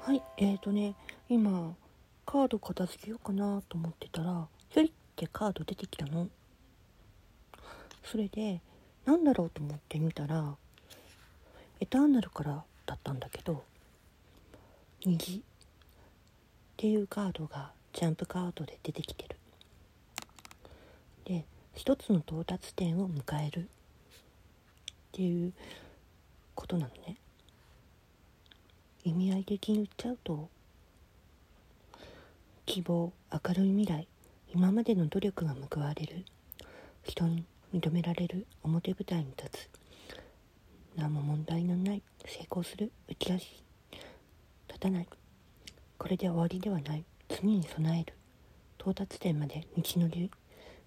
はい、えーとね今カード片付けようかなと思ってたらひょいってカード出てきたの。それでなんだろうと思ってみたらエターナルからだったんだけど虹っていうカードがジャンプカードで出てきてる。で一つの到達点を迎える。っていうことなのね。意味合い的に言っちゃうと希望明るい未来今までの努力が報われる人に認められる表舞台に立つ何も問題のない成功する打ち出し立たないこれで終わりではない次に備える到達点まで道のり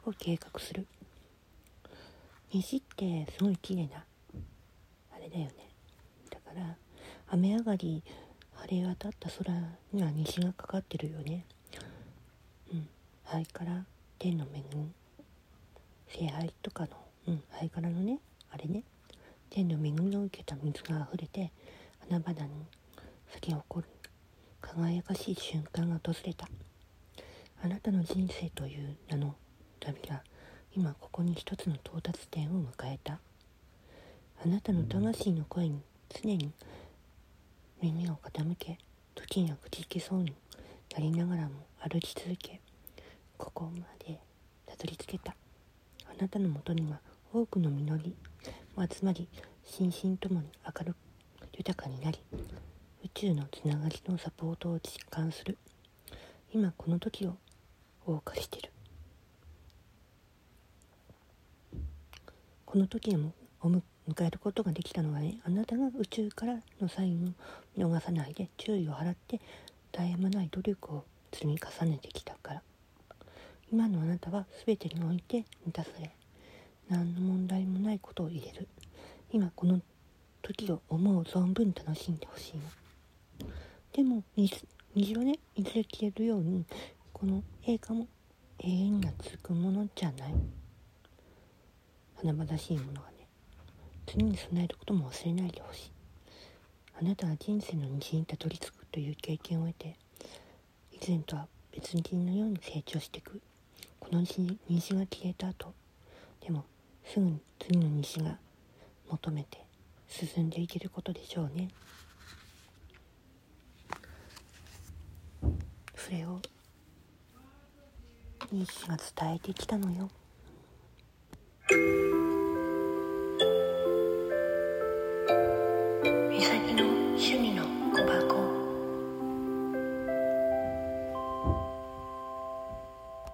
を計画する。虹ってすごい綺麗なあれだよね。だから雨上がり晴れ渡った空には虹がかかってるよね。うん。肺から天の恵み。聖杯とかのうん肺からのねあれね。天の恵みを受けた水が溢れて花々に咲き誇る輝かしい瞬間が訪れた。あなたの人生という名の旅が今ここに一つの到達点を迎えた。あなたの魂の声に常に耳を傾け時には口きそうになりながらも歩き続けここまでたどり着けたあなたのもとには多くの実りも集まり心身ともに明るく豊かになり宇宙のつながりのサポートを実感する今この時を謳歌してるこの時を迎えることができたのはねあなたが宇宙からのサインを逃さないで注意を払って絶え間ない努力を積み重ねてきたから。今のあなたは全てにおいて満たされ何の問題もないことを言える。今この時を思う存分楽しんでほしいの。でも虹はねいずれ消えるようにこの映画も永遠が続くものじゃない。華々しいものが次に備えることも忘れないでほしい。あなたは人生の虹にたどり着くという経験を得て以前とは別人のように成長していく。この虹虹が消えた後でもすぐに次の虹が求めて進んでいけることでしょうね。それを西が伝えてきたのよ。